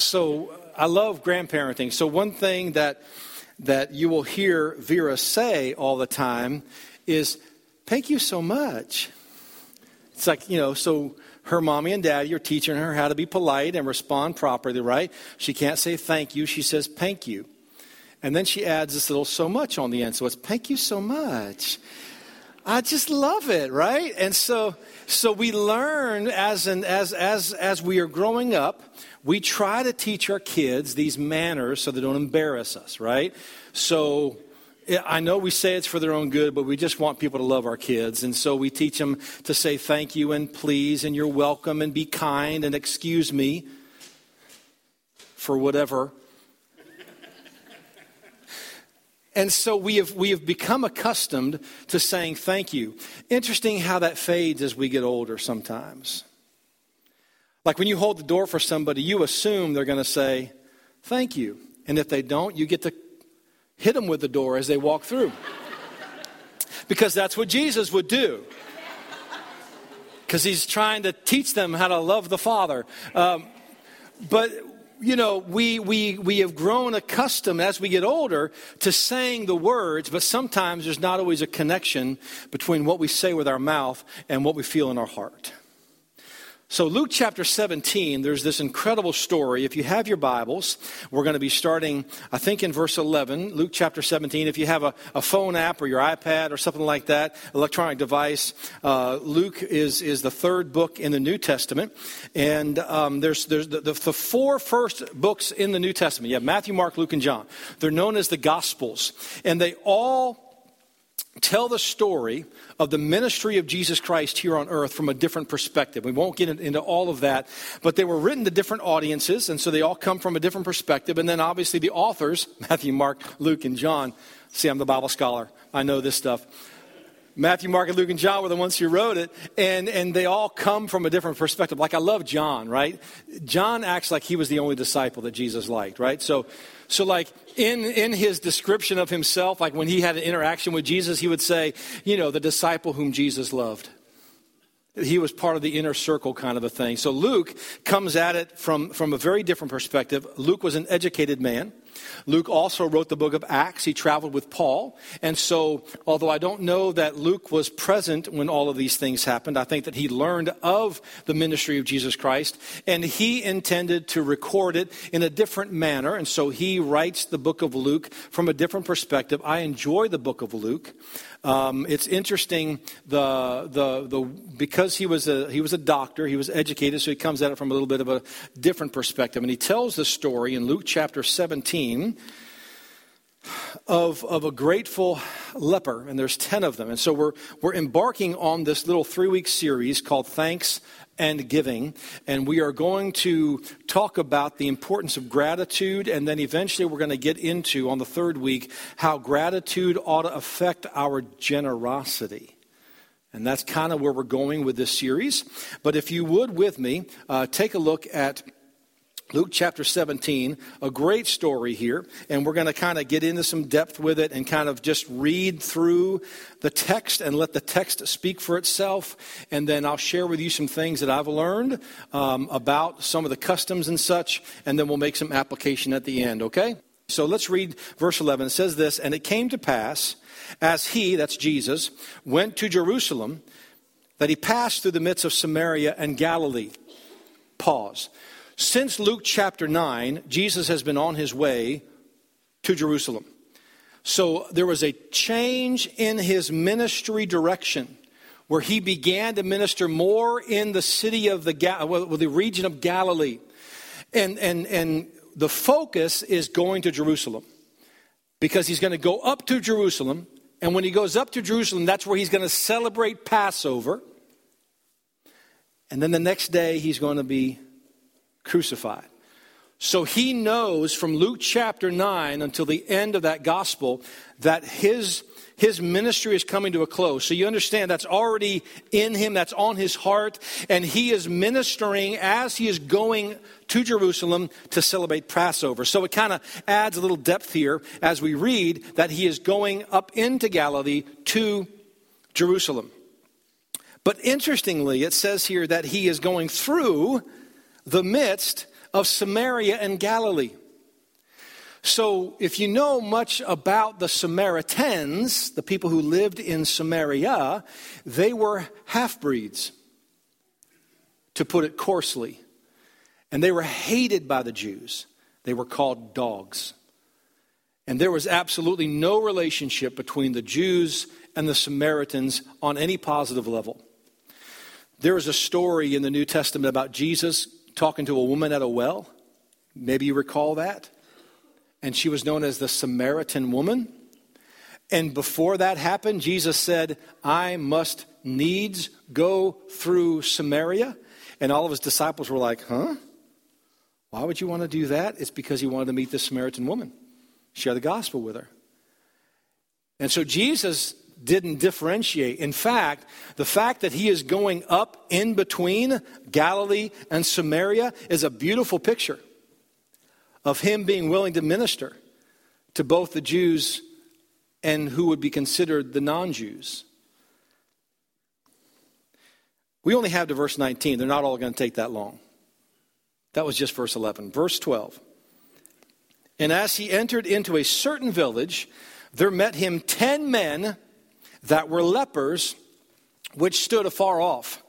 so I love grandparenting. So one thing that that you will hear Vera say all the time is, "Thank you so much." It's like you know, so her mommy and daddy are teaching her how to be polite and respond properly, right? She can't say thank you; she says thank you, and then she adds this little so much on the end. So it's thank you so much. I just love it, right? And so, so we learn as an, as as as we are growing up, we try to teach our kids these manners so they don't embarrass us, right? So I know we say it's for their own good, but we just want people to love our kids. And so we teach them to say thank you and please and you're welcome and be kind and excuse me for whatever And so we have, we have become accustomed to saying thank you. Interesting how that fades as we get older sometimes. Like when you hold the door for somebody, you assume they're going to say thank you. And if they don't, you get to hit them with the door as they walk through. because that's what Jesus would do. Because he's trying to teach them how to love the Father. Um, but you know, we, we, we have grown accustomed as we get older to saying the words, but sometimes there's not always a connection between what we say with our mouth and what we feel in our heart. So, Luke chapter 17, there's this incredible story. If you have your Bibles, we're going to be starting, I think, in verse 11, Luke chapter 17. If you have a, a phone app or your iPad or something like that, electronic device, uh, Luke is, is the third book in the New Testament. And um, there's, there's the, the, the four first books in the New Testament. You have Matthew, Mark, Luke, and John. They're known as the Gospels. And they all tell the story of the ministry of Jesus Christ here on earth from a different perspective. We won't get into all of that, but they were written to different audiences, and so they all come from a different perspective. And then obviously the authors, Matthew, Mark, Luke, and John. See, I'm the Bible scholar. I know this stuff. Matthew, Mark, and Luke, and John were the ones who wrote it, and, and they all come from a different perspective. Like, I love John, right? John acts like he was the only disciple that Jesus liked, right? So, so, like in, in his description of himself, like when he had an interaction with Jesus, he would say, you know, the disciple whom Jesus loved. He was part of the inner circle kind of a thing. So Luke comes at it from, from a very different perspective. Luke was an educated man. Luke also wrote the book of Acts. He traveled with Paul. And so, although I don't know that Luke was present when all of these things happened, I think that he learned of the ministry of Jesus Christ and he intended to record it in a different manner. And so he writes the book of Luke from a different perspective. I enjoy the book of Luke. Um, it's interesting the, the, the, because he was, a, he was a doctor, he was educated, so he comes at it from a little bit of a different perspective. And he tells the story in Luke chapter 17 of, of a grateful leper, and there's 10 of them. And so we're, we're embarking on this little three week series called Thanks and Giving. And we are going to talk about the importance of gratitude, and then eventually we're going to get into, on the third week, how gratitude ought to affect our generosity. And that's kind of where we're going with this series. But if you would, with me, uh, take a look at Luke chapter 17, a great story here, and we're going to kind of get into some depth with it and kind of just read through the text and let the text speak for itself. And then I'll share with you some things that I've learned um, about some of the customs and such, and then we'll make some application at the end, okay? So let's read verse 11. It says this And it came to pass, as he, that's Jesus, went to Jerusalem, that he passed through the midst of Samaria and Galilee. Pause. Since Luke chapter 9, Jesus has been on his way to Jerusalem. So there was a change in his ministry direction where he began to minister more in the city of the, well, the region of Galilee. And, and, and the focus is going to Jerusalem because he's going to go up to Jerusalem. And when he goes up to Jerusalem, that's where he's going to celebrate Passover. And then the next day, he's going to be crucified. So he knows from Luke chapter 9 until the end of that gospel that his, his ministry is coming to a close. So you understand that's already in him, that's on his heart, and he is ministering as he is going to Jerusalem to celebrate Passover. So it kind of adds a little depth here as we read that he is going up into Galilee to Jerusalem. But interestingly, it says here that he is going through the midst of Samaria and Galilee. So, if you know much about the Samaritans, the people who lived in Samaria, they were half breeds, to put it coarsely. And they were hated by the Jews. They were called dogs. And there was absolutely no relationship between the Jews and the Samaritans on any positive level. There is a story in the New Testament about Jesus talking to a woman at a well. Maybe you recall that and she was known as the Samaritan woman. And before that happened, Jesus said, I must needs go through Samaria. And all of his disciples were like, huh? Why would you want to do that? It's because he wanted to meet the Samaritan woman, share the gospel with her. And so Jesus didn't differentiate. In fact, the fact that he is going up in between Galilee and Samaria is a beautiful picture of him being willing to minister to both the Jews and who would be considered the non Jews. We only have to verse 19. They're not all going to take that long. That was just verse 11. Verse 12. And as he entered into a certain village, there met him ten men that were lepers, which stood afar off.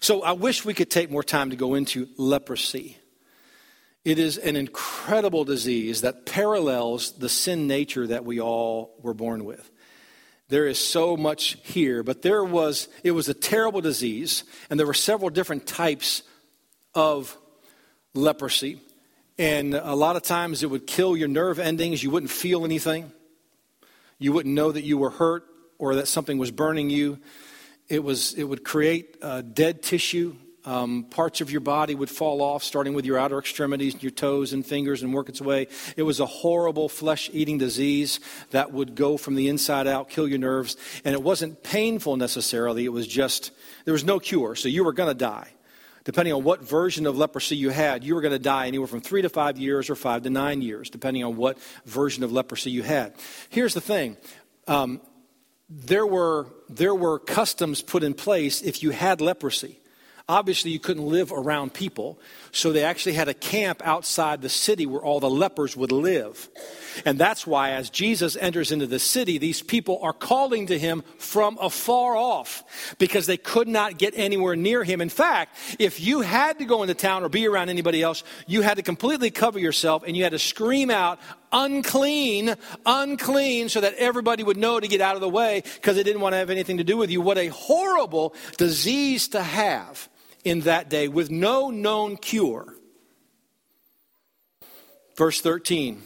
So I wish we could take more time to go into leprosy. It is an incredible disease that parallels the sin nature that we all were born with. There is so much here, but there was, it was a terrible disease, and there were several different types of leprosy. And a lot of times it would kill your nerve endings. You wouldn't feel anything. You wouldn't know that you were hurt or that something was burning you. It, was, it would create uh, dead tissue um, parts of your body would fall off, starting with your outer extremities, your toes and fingers, and work its way. It was a horrible flesh eating disease that would go from the inside out, kill your nerves. And it wasn't painful necessarily, it was just, there was no cure, so you were going to die. Depending on what version of leprosy you had, you were going to die anywhere from three to five years or five to nine years, depending on what version of leprosy you had. Here's the thing um, there, were, there were customs put in place if you had leprosy obviously you couldn't live around people. So they actually had a camp outside the city where all the lepers would live. And that's why, as Jesus enters into the city, these people are calling to him from afar off because they could not get anywhere near him. In fact, if you had to go into town or be around anybody else, you had to completely cover yourself and you had to scream out, unclean, unclean, so that everybody would know to get out of the way because they didn't want to have anything to do with you. What a horrible disease to have in that day with no known cure. Verse 13.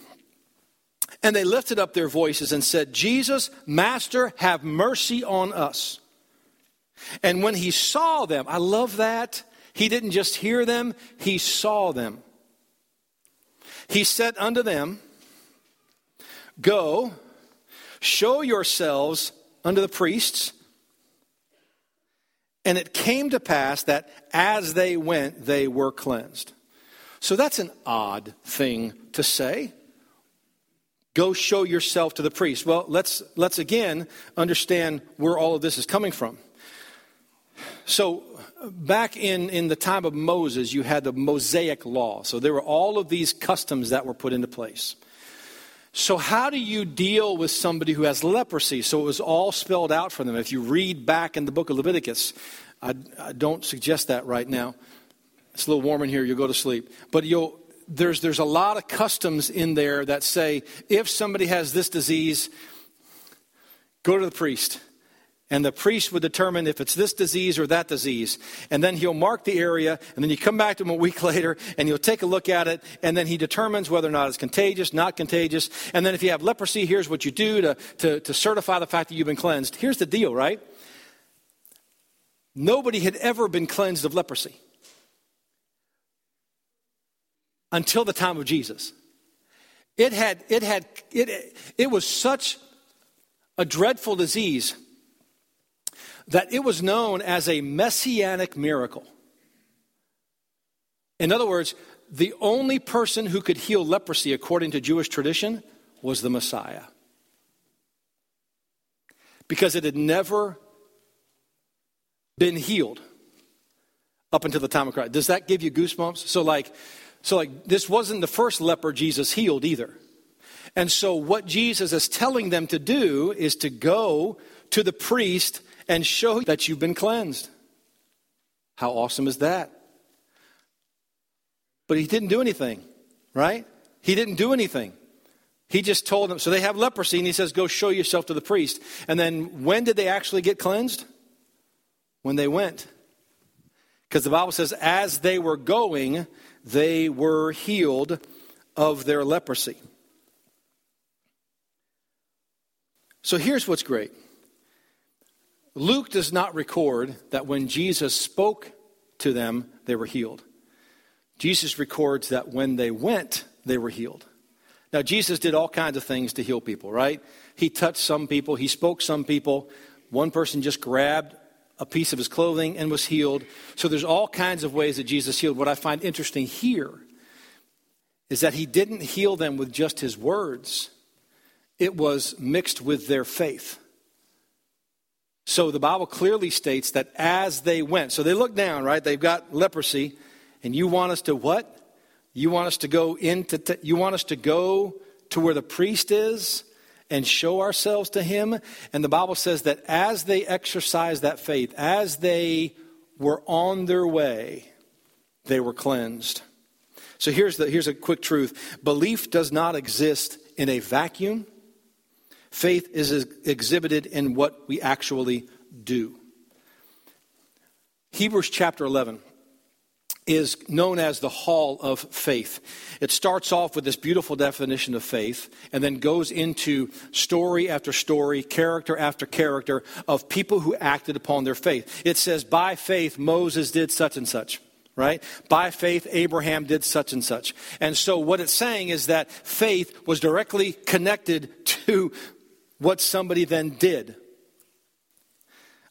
And they lifted up their voices and said, Jesus, Master, have mercy on us. And when he saw them, I love that. He didn't just hear them, he saw them. He said unto them, Go, show yourselves unto the priests. And it came to pass that as they went, they were cleansed. So that's an odd thing to say. Go show yourself to the priest. Well, let's, let's again understand where all of this is coming from. So, back in, in the time of Moses, you had the Mosaic law. So, there were all of these customs that were put into place. So, how do you deal with somebody who has leprosy? So, it was all spelled out for them. If you read back in the book of Leviticus, I, I don't suggest that right now. It's a little warm in here, you'll go to sleep. But you'll, there's, there's a lot of customs in there that say if somebody has this disease, go to the priest. And the priest would determine if it's this disease or that disease. And then he'll mark the area, and then you come back to him a week later, and he'll take a look at it, and then he determines whether or not it's contagious, not contagious. And then if you have leprosy, here's what you do to, to, to certify the fact that you've been cleansed. Here's the deal, right? Nobody had ever been cleansed of leprosy until the time of Jesus. It had, it had, it, it was such a dreadful disease that it was known as a messianic miracle. In other words, the only person who could heal leprosy according to Jewish tradition was the Messiah. Because it had never been healed up until the time of Christ. Does that give you goosebumps? So, like, So, like, this wasn't the first leper Jesus healed either. And so, what Jesus is telling them to do is to go to the priest and show that you've been cleansed. How awesome is that? But he didn't do anything, right? He didn't do anything. He just told them. So they have leprosy, and he says, Go show yourself to the priest. And then when did they actually get cleansed? When they went. Because the Bible says, as they were going, they were healed of their leprosy. So here's what's great Luke does not record that when Jesus spoke to them, they were healed. Jesus records that when they went, they were healed. Now, Jesus did all kinds of things to heal people, right? He touched some people, he spoke some people. One person just grabbed a piece of his clothing and was healed. So there's all kinds of ways that Jesus healed. What I find interesting here is that he didn't heal them with just his words, it was mixed with their faith. So the Bible clearly states that as they went, so they look down, right? They've got leprosy, and you want us to what? You want us to go into, t- you want us to go to where the priest is and show ourselves to him. And the Bible says that as they exercised that faith, as they were on their way, they were cleansed. So here's, the, here's a quick truth belief does not exist in a vacuum, faith is exhibited in what we actually do. Hebrews chapter 11 is known as the hall of faith. It starts off with this beautiful definition of faith and then goes into story after story, character after character of people who acted upon their faith. It says, by faith, Moses did such and such. Right? By faith, Abraham did such and such. And so, what it's saying is that faith was directly connected to what somebody then did.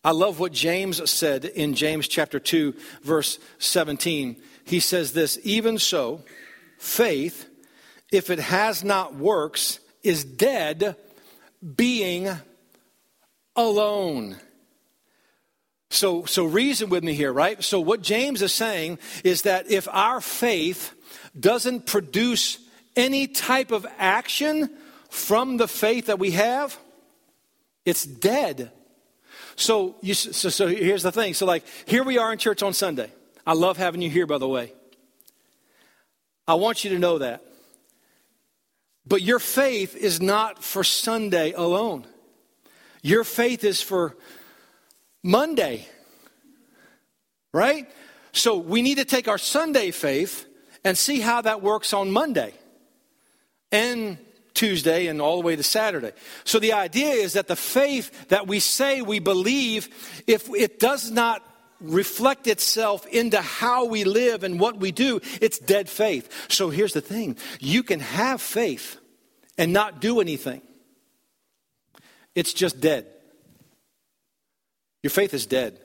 I love what James said in James chapter 2, verse 17. He says this Even so, faith, if it has not works, is dead, being alone. So, so reason with me here, right? So, what James is saying is that if our faith doesn't produce any type of action from the faith that we have, it's dead. So, you, so, so here's the thing. So, like, here we are in church on Sunday. I love having you here, by the way. I want you to know that. But your faith is not for Sunday alone. Your faith is for Monday. Right? So we need to take our Sunday faith and see how that works on Monday. And Tuesday and all the way to Saturday. So the idea is that the faith that we say we believe, if it does not reflect itself into how we live and what we do, it's dead faith. So here's the thing you can have faith and not do anything, it's just dead. Your faith is dead.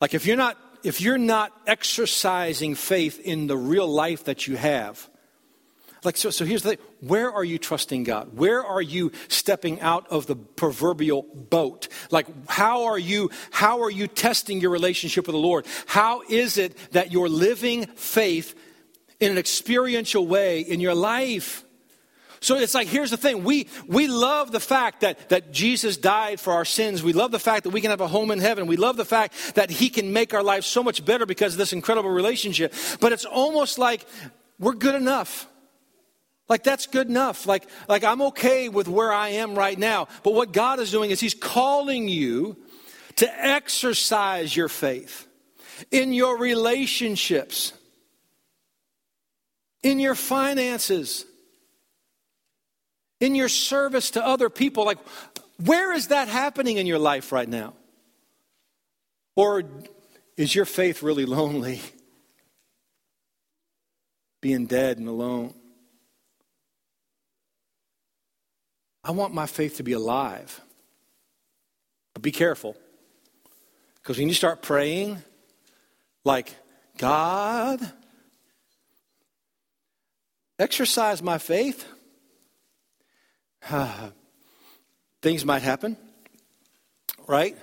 Like if you're not if you're not exercising faith in the real life that you have, like, so, so here's the thing. Where are you trusting God? Where are you stepping out of the proverbial boat? Like, how are you, how are you testing your relationship with the Lord? How is it that you're living faith in an experiential way in your life? So it's like, here's the thing. We, we love the fact that, that Jesus died for our sins. We love the fact that we can have a home in heaven. We love the fact that he can make our life so much better because of this incredible relationship. But it's almost like we're good enough. Like that's good enough. Like, like I'm okay with where I am right now. But what God is doing is He's calling you to exercise your faith in your relationships, in your finances, in your service to other people. Like, where is that happening in your life right now? Or is your faith really lonely? Being dead and alone? I want my faith to be alive. But be careful. Because when you start praying, like, God, exercise my faith, things might happen, right?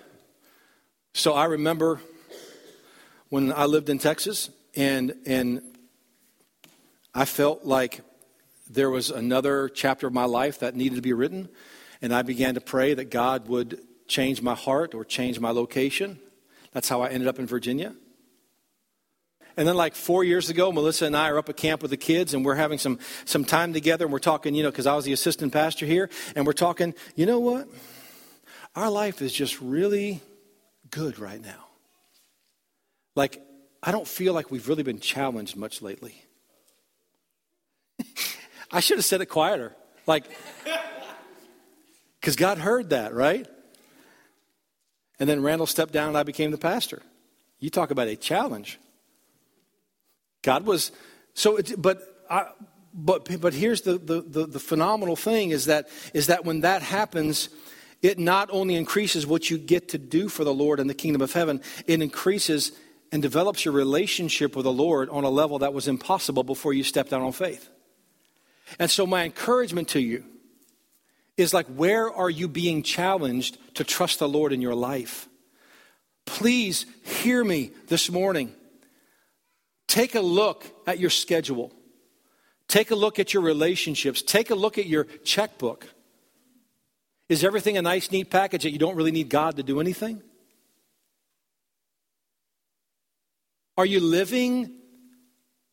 So I remember when I lived in Texas, and, and I felt like there was another chapter of my life that needed to be written, and I began to pray that God would change my heart or change my location. That's how I ended up in Virginia. And then, like four years ago, Melissa and I are up at camp with the kids, and we're having some, some time together, and we're talking, you know, because I was the assistant pastor here, and we're talking, you know what? Our life is just really good right now. Like, I don't feel like we've really been challenged much lately. I should have said it quieter. Like, because God heard that, right? And then Randall stepped down and I became the pastor. You talk about a challenge. God was so, it, but I, but but here's the, the, the, the phenomenal thing is that is that when that happens, it not only increases what you get to do for the Lord in the kingdom of heaven, it increases and develops your relationship with the Lord on a level that was impossible before you stepped out on faith. And so, my encouragement to you is like, where are you being challenged to trust the Lord in your life? Please hear me this morning. Take a look at your schedule. Take a look at your relationships. Take a look at your checkbook. Is everything a nice, neat package that you don't really need God to do anything? Are you living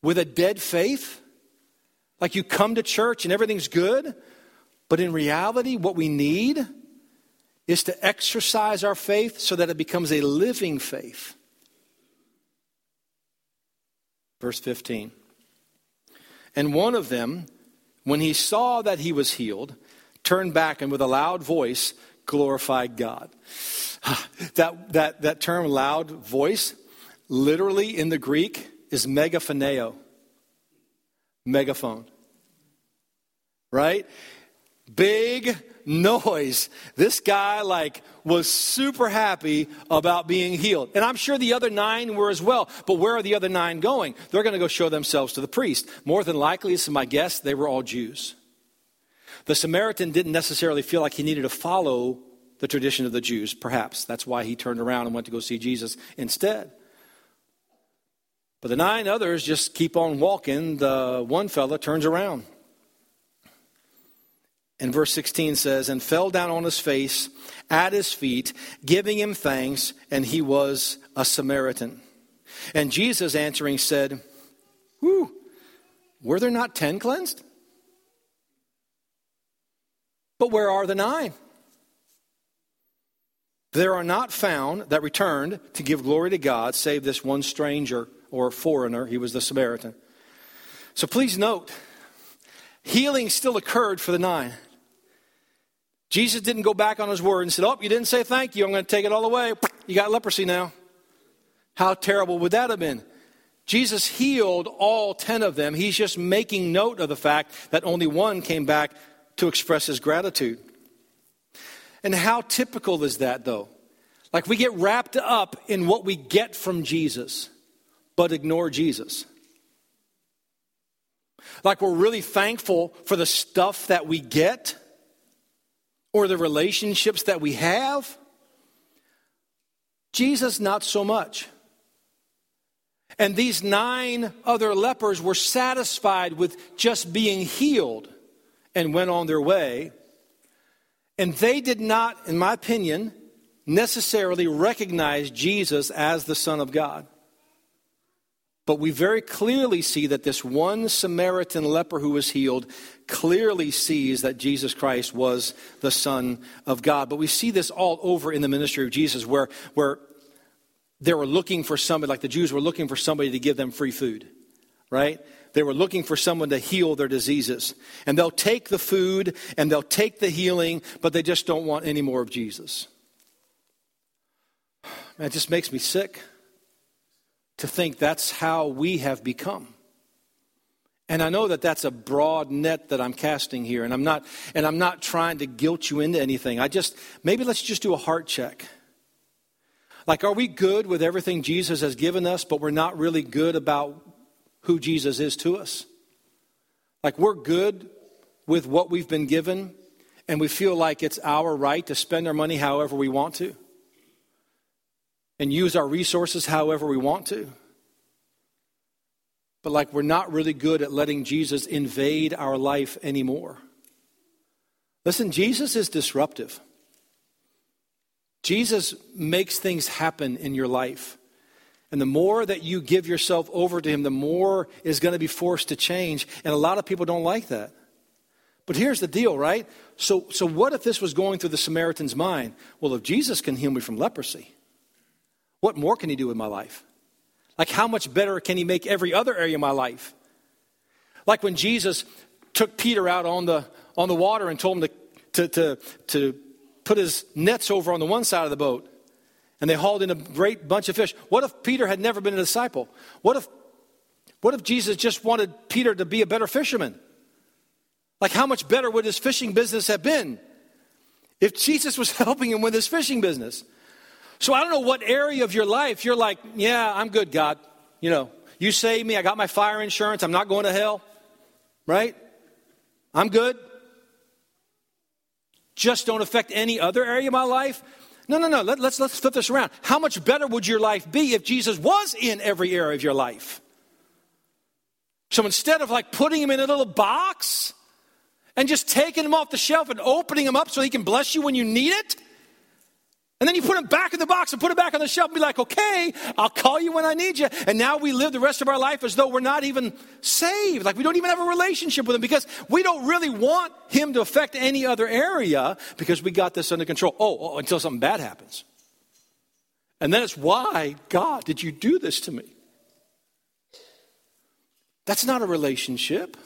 with a dead faith? Like you come to church and everything's good, but in reality, what we need is to exercise our faith so that it becomes a living faith. Verse 15. And one of them, when he saw that he was healed, turned back and with a loud voice glorified God. that, that, that term, loud voice, literally in the Greek is megaphoneo, megaphone right? Big noise. This guy, like, was super happy about being healed. And I'm sure the other nine were as well. But where are the other nine going? They're going to go show themselves to the priest. More than likely, this is my guess, they were all Jews. The Samaritan didn't necessarily feel like he needed to follow the tradition of the Jews, perhaps. That's why he turned around and went to go see Jesus instead. But the nine others just keep on walking. The one fella turns around. And verse 16 says, And fell down on his face at his feet, giving him thanks, and he was a Samaritan. And Jesus answering said, Whew, were there not ten cleansed? But where are the nine? There are not found that returned to give glory to God, save this one stranger or foreigner. He was the Samaritan. So please note, healing still occurred for the nine. Jesus didn't go back on his word and said, Oh, you didn't say thank you. I'm going to take it all away. You got leprosy now. How terrible would that have been? Jesus healed all 10 of them. He's just making note of the fact that only one came back to express his gratitude. And how typical is that, though? Like we get wrapped up in what we get from Jesus, but ignore Jesus. Like we're really thankful for the stuff that we get or the relationships that we have. Jesus, not so much. And these nine other lepers were satisfied with just being healed and went on their way. And they did not, in my opinion, necessarily recognize Jesus as the Son of God. But we very clearly see that this one Samaritan leper who was healed clearly sees that Jesus Christ was the Son of God. But we see this all over in the ministry of Jesus where, where they were looking for somebody, like the Jews were looking for somebody to give them free food, right? They were looking for someone to heal their diseases. And they'll take the food and they'll take the healing, but they just don't want any more of Jesus. Man, it just makes me sick to think that's how we have become. And I know that that's a broad net that I'm casting here, and I'm not, and I'm not trying to guilt you into anything. I just, maybe let's just do a heart check. Like, are we good with everything Jesus has given us, but we're not really good about who Jesus is to us? Like, we're good with what we've been given, and we feel like it's our right to spend our money however we want to and use our resources however we want to. but like we're not really good at letting Jesus invade our life anymore. Listen, Jesus is disruptive. Jesus makes things happen in your life. And the more that you give yourself over to Him, the more is going to be forced to change. And a lot of people don't like that. But here's the deal, right? So, so what if this was going through the Samaritan's mind? Well, if Jesus can heal me from leprosy, what more can He do in my life? Like, how much better can He make every other area of my life? Like when Jesus took Peter out on the, on the water and told him to, to, to, to put his nets over on the one side of the boat and they hauled in a great bunch of fish. What if Peter had never been a disciple? What if, what if Jesus just wanted Peter to be a better fisherman? Like, how much better would his fishing business have been if Jesus was helping him with his fishing business? So, I don't know what area of your life you're like, yeah, I'm good, God. You know, you saved me. I got my fire insurance. I'm not going to hell, right? I'm good just don't affect any other area of my life? No, no, no. Let, us let's, let's flip this around. How much better would your life be if Jesus was in every area of your life? So instead of like putting him in a little box and just taking him off the shelf and opening him up so he can bless you when you need it, and then you put him back in the box and put him back on the shelf and be like, okay, I'll call you when I need you. And now we live the rest of our life as though we're not even saved. Like we don't even have a relationship with him because we don't really want him to affect any other area because we got this under control. Oh, oh until something bad happens. And then it's why, God, did you do this to me? That's not a relationship.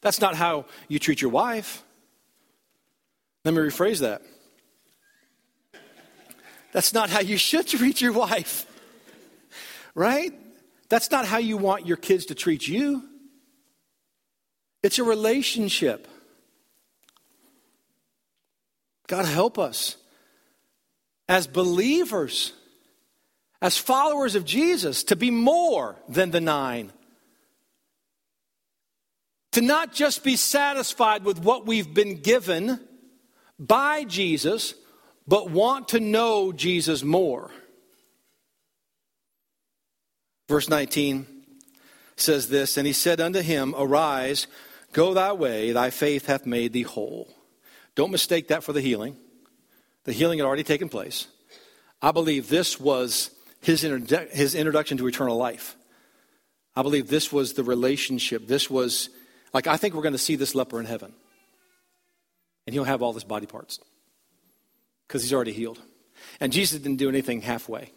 That's not how you treat your wife. Let me rephrase that. That's not how you should treat your wife, right? That's not how you want your kids to treat you. It's a relationship. God, help us as believers, as followers of Jesus, to be more than the nine. To not just be satisfied with what we've been given by Jesus, but want to know Jesus more. Verse 19 says this And he said unto him, Arise, go thy way, thy faith hath made thee whole. Don't mistake that for the healing. The healing had already taken place. I believe this was his, his introduction to eternal life. I believe this was the relationship. This was, like, I think we're going to see this leper in heaven. And he'll have all his body parts because he's already healed. And Jesus didn't do anything halfway.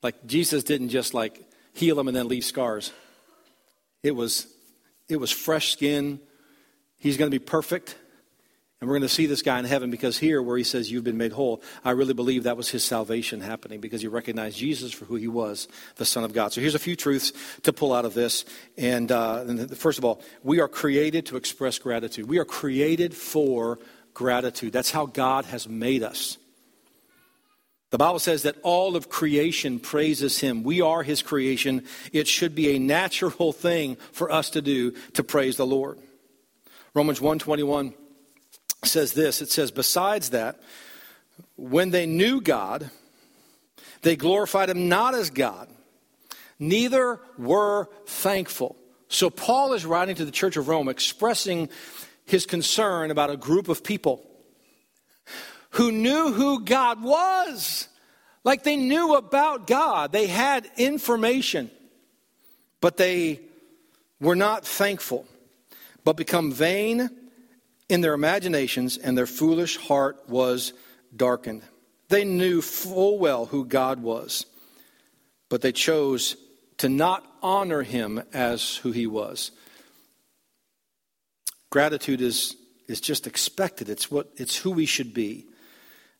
Like Jesus didn't just like heal him and then leave scars. It was it was fresh skin. He's going to be perfect. And we're going to see this guy in heaven because here, where he says, You've been made whole, I really believe that was his salvation happening because he recognized Jesus for who he was, the Son of God. So here's a few truths to pull out of this. And, uh, and first of all, we are created to express gratitude. We are created for gratitude. That's how God has made us. The Bible says that all of creation praises him. We are his creation. It should be a natural thing for us to do to praise the Lord. Romans 121 says this. It says, besides that, when they knew God, they glorified him not as God, neither were thankful. So Paul is writing to the church of Rome expressing his concern about a group of people who knew who God was. Like they knew about God, they had information, but they were not thankful, but become vain in their imaginations, and their foolish heart was darkened. They knew full well who God was, but they chose to not honor him as who he was. Gratitude is, is just expected. It's what it's who we should be.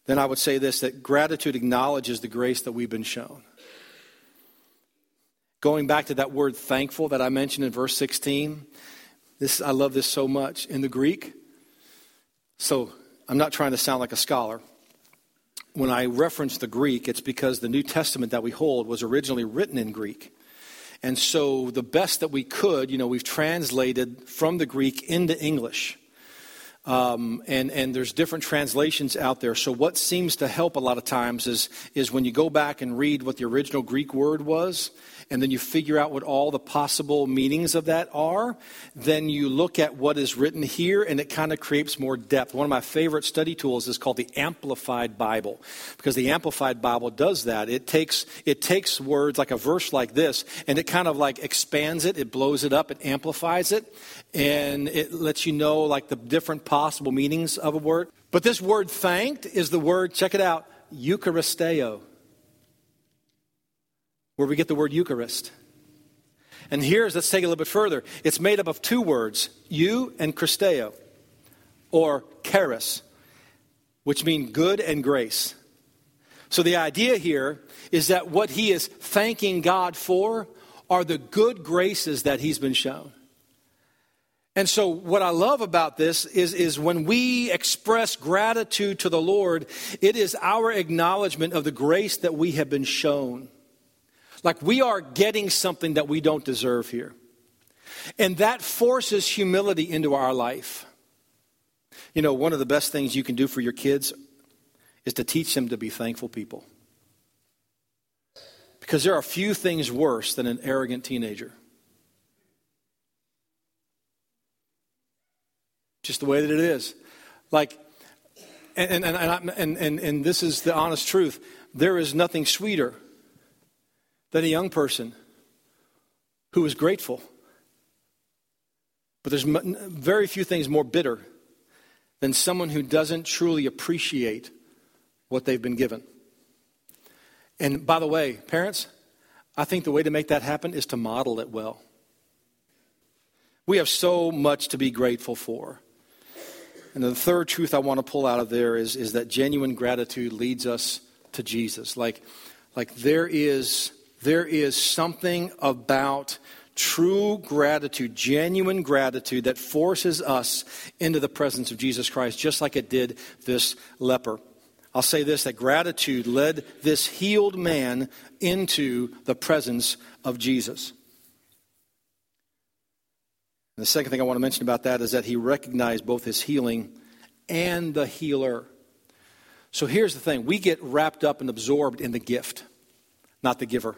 Then I would say this that gratitude acknowledges the grace that we've been shown. Going back to that word thankful that I mentioned in verse 16, this I love this so much in the Greek. So I'm not trying to sound like a scholar. When I reference the Greek, it's because the New Testament that we hold was originally written in Greek. And so, the best that we could, you know, we've translated from the Greek into English. Um, and, and there's different translations out there. So, what seems to help a lot of times is, is when you go back and read what the original Greek word was, and then you figure out what all the possible meanings of that are, then you look at what is written here and it kind of creates more depth. One of my favorite study tools is called the Amplified Bible because the Amplified Bible does that. It takes, it takes words like a verse like this and it kind of like expands it, it blows it up, it amplifies it, and it lets you know like the different possible meanings of a word. But this word thanked is the word, check it out, Eucharisteo where we get the word Eucharist. And here's, let's take it a little bit further. It's made up of two words, you and Christeo, or charis, which mean good and grace. So the idea here is that what he is thanking God for are the good graces that he's been shown. And so, what I love about this is, is when we express gratitude to the Lord, it is our acknowledgement of the grace that we have been shown. Like we are getting something that we don't deserve here. And that forces humility into our life. You know, one of the best things you can do for your kids is to teach them to be thankful people. Because there are few things worse than an arrogant teenager. Just the way that it is. Like, and, and, and, and, and, and this is the honest truth there is nothing sweeter than a young person who is grateful. But there's very few things more bitter than someone who doesn't truly appreciate what they've been given. And by the way, parents, I think the way to make that happen is to model it well. We have so much to be grateful for. And the third truth I want to pull out of there is, is that genuine gratitude leads us to Jesus. Like, like there is there is something about true gratitude, genuine gratitude, that forces us into the presence of Jesus Christ, just like it did this leper. I'll say this that gratitude led this healed man into the presence of Jesus. The second thing I want to mention about that is that he recognized both his healing and the healer. So here's the thing we get wrapped up and absorbed in the gift, not the giver.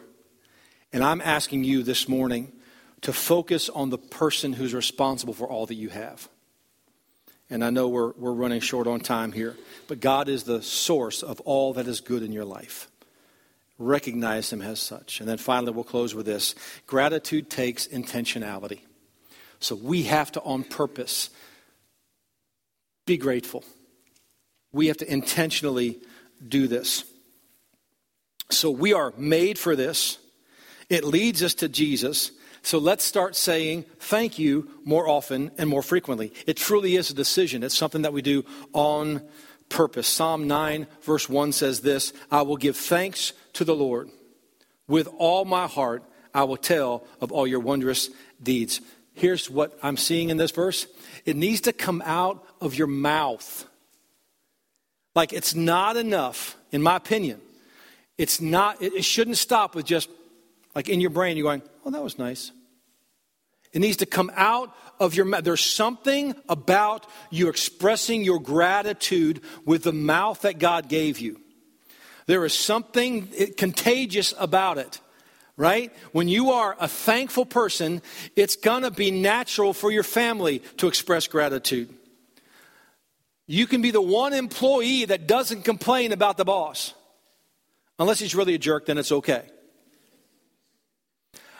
And I'm asking you this morning to focus on the person who's responsible for all that you have. And I know we're, we're running short on time here, but God is the source of all that is good in your life. Recognize Him as such. And then finally, we'll close with this gratitude takes intentionality. So we have to, on purpose, be grateful. We have to intentionally do this. So we are made for this. It leads us to Jesus. So let's start saying thank you more often and more frequently. It truly is a decision, it's something that we do on purpose. Psalm 9, verse 1 says this I will give thanks to the Lord. With all my heart, I will tell of all your wondrous deeds. Here's what I'm seeing in this verse it needs to come out of your mouth. Like it's not enough, in my opinion. It's not, it shouldn't stop with just like in your brain, you're going, oh, that was nice. It needs to come out of your mouth. There's something about you expressing your gratitude with the mouth that God gave you. There is something contagious about it, right? When you are a thankful person, it's going to be natural for your family to express gratitude. You can be the one employee that doesn't complain about the boss. Unless he's really a jerk, then it's okay.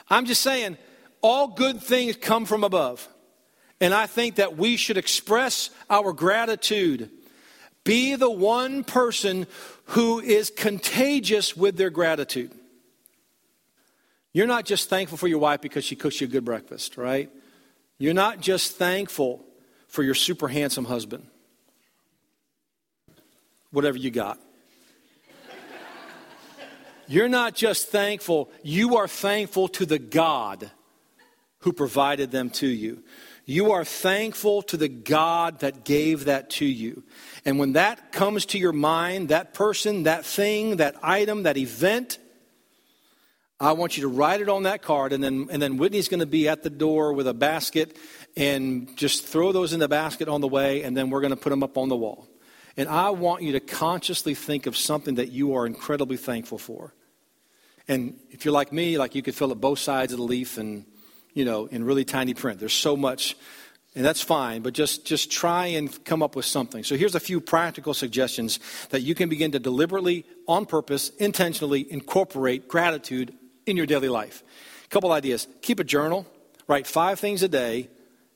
I'm just saying, all good things come from above. And I think that we should express our gratitude. Be the one person who is contagious with their gratitude. You're not just thankful for your wife because she cooks you a good breakfast, right? You're not just thankful for your super handsome husband. Whatever you got. You're not just thankful, you are thankful to the God who provided them to you. You are thankful to the God that gave that to you. And when that comes to your mind, that person, that thing, that item, that event, I want you to write it on that card, and then, and then Whitney's going to be at the door with a basket and just throw those in the basket on the way, and then we're going to put them up on the wall. And I want you to consciously think of something that you are incredibly thankful for. And if you're like me, like you could fill up both sides of the leaf and, you know, in really tiny print. There's so much, and that's fine, but just, just try and come up with something. So here's a few practical suggestions that you can begin to deliberately, on purpose, intentionally incorporate gratitude in your daily life. A couple ideas. Keep a journal. Write five things a day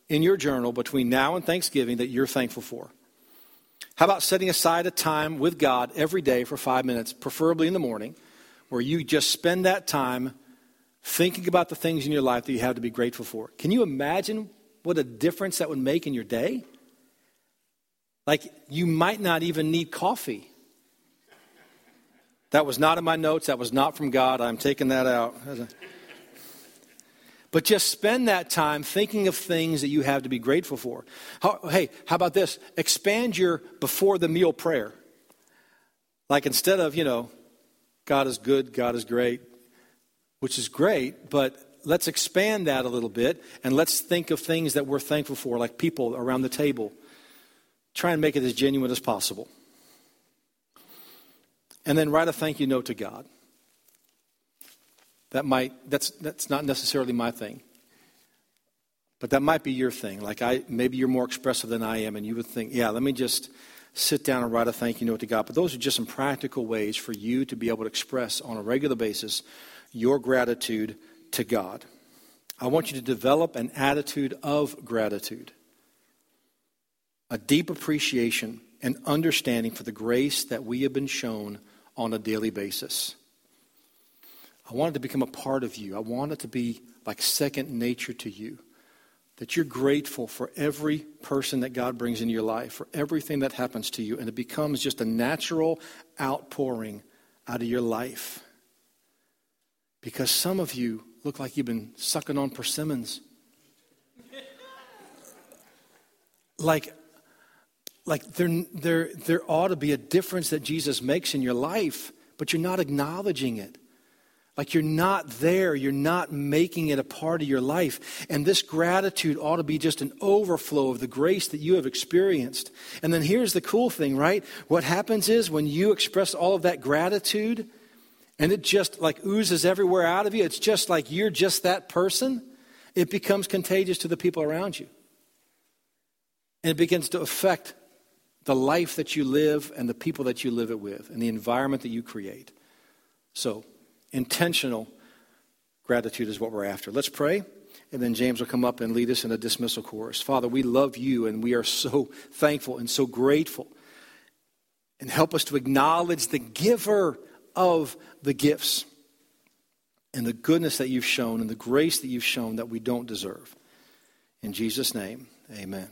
in your journal between now and Thanksgiving that you're thankful for. How about setting aside a time with God every day for five minutes, preferably in the morning, where you just spend that time thinking about the things in your life that you have to be grateful for? Can you imagine what a difference that would make in your day? Like, you might not even need coffee. That was not in my notes. That was not from God. I'm taking that out. But just spend that time thinking of things that you have to be grateful for. How, hey, how about this? Expand your before the meal prayer. Like instead of, you know, God is good, God is great, which is great, but let's expand that a little bit and let's think of things that we're thankful for, like people around the table. Try and make it as genuine as possible. And then write a thank you note to God. That might, that's, that's not necessarily my thing. But that might be your thing. Like I, maybe you're more expressive than I am, and you would think, yeah, let me just sit down and write a thank you note to God. But those are just some practical ways for you to be able to express on a regular basis your gratitude to God. I want you to develop an attitude of gratitude, a deep appreciation and understanding for the grace that we have been shown on a daily basis. I want it to become a part of you. I want it to be like second nature to you. That you're grateful for every person that God brings into your life, for everything that happens to you, and it becomes just a natural outpouring out of your life. Because some of you look like you've been sucking on persimmons. like, like there, there, there ought to be a difference that Jesus makes in your life, but you're not acknowledging it. Like you're not there, you're not making it a part of your life. And this gratitude ought to be just an overflow of the grace that you have experienced. And then here's the cool thing, right? What happens is when you express all of that gratitude and it just like oozes everywhere out of you, it's just like you're just that person, it becomes contagious to the people around you. And it begins to affect the life that you live and the people that you live it with and the environment that you create. So, Intentional gratitude is what we're after. Let's pray, and then James will come up and lead us in a dismissal chorus. Father, we love you, and we are so thankful and so grateful. And help us to acknowledge the giver of the gifts and the goodness that you've shown and the grace that you've shown that we don't deserve. In Jesus' name, amen.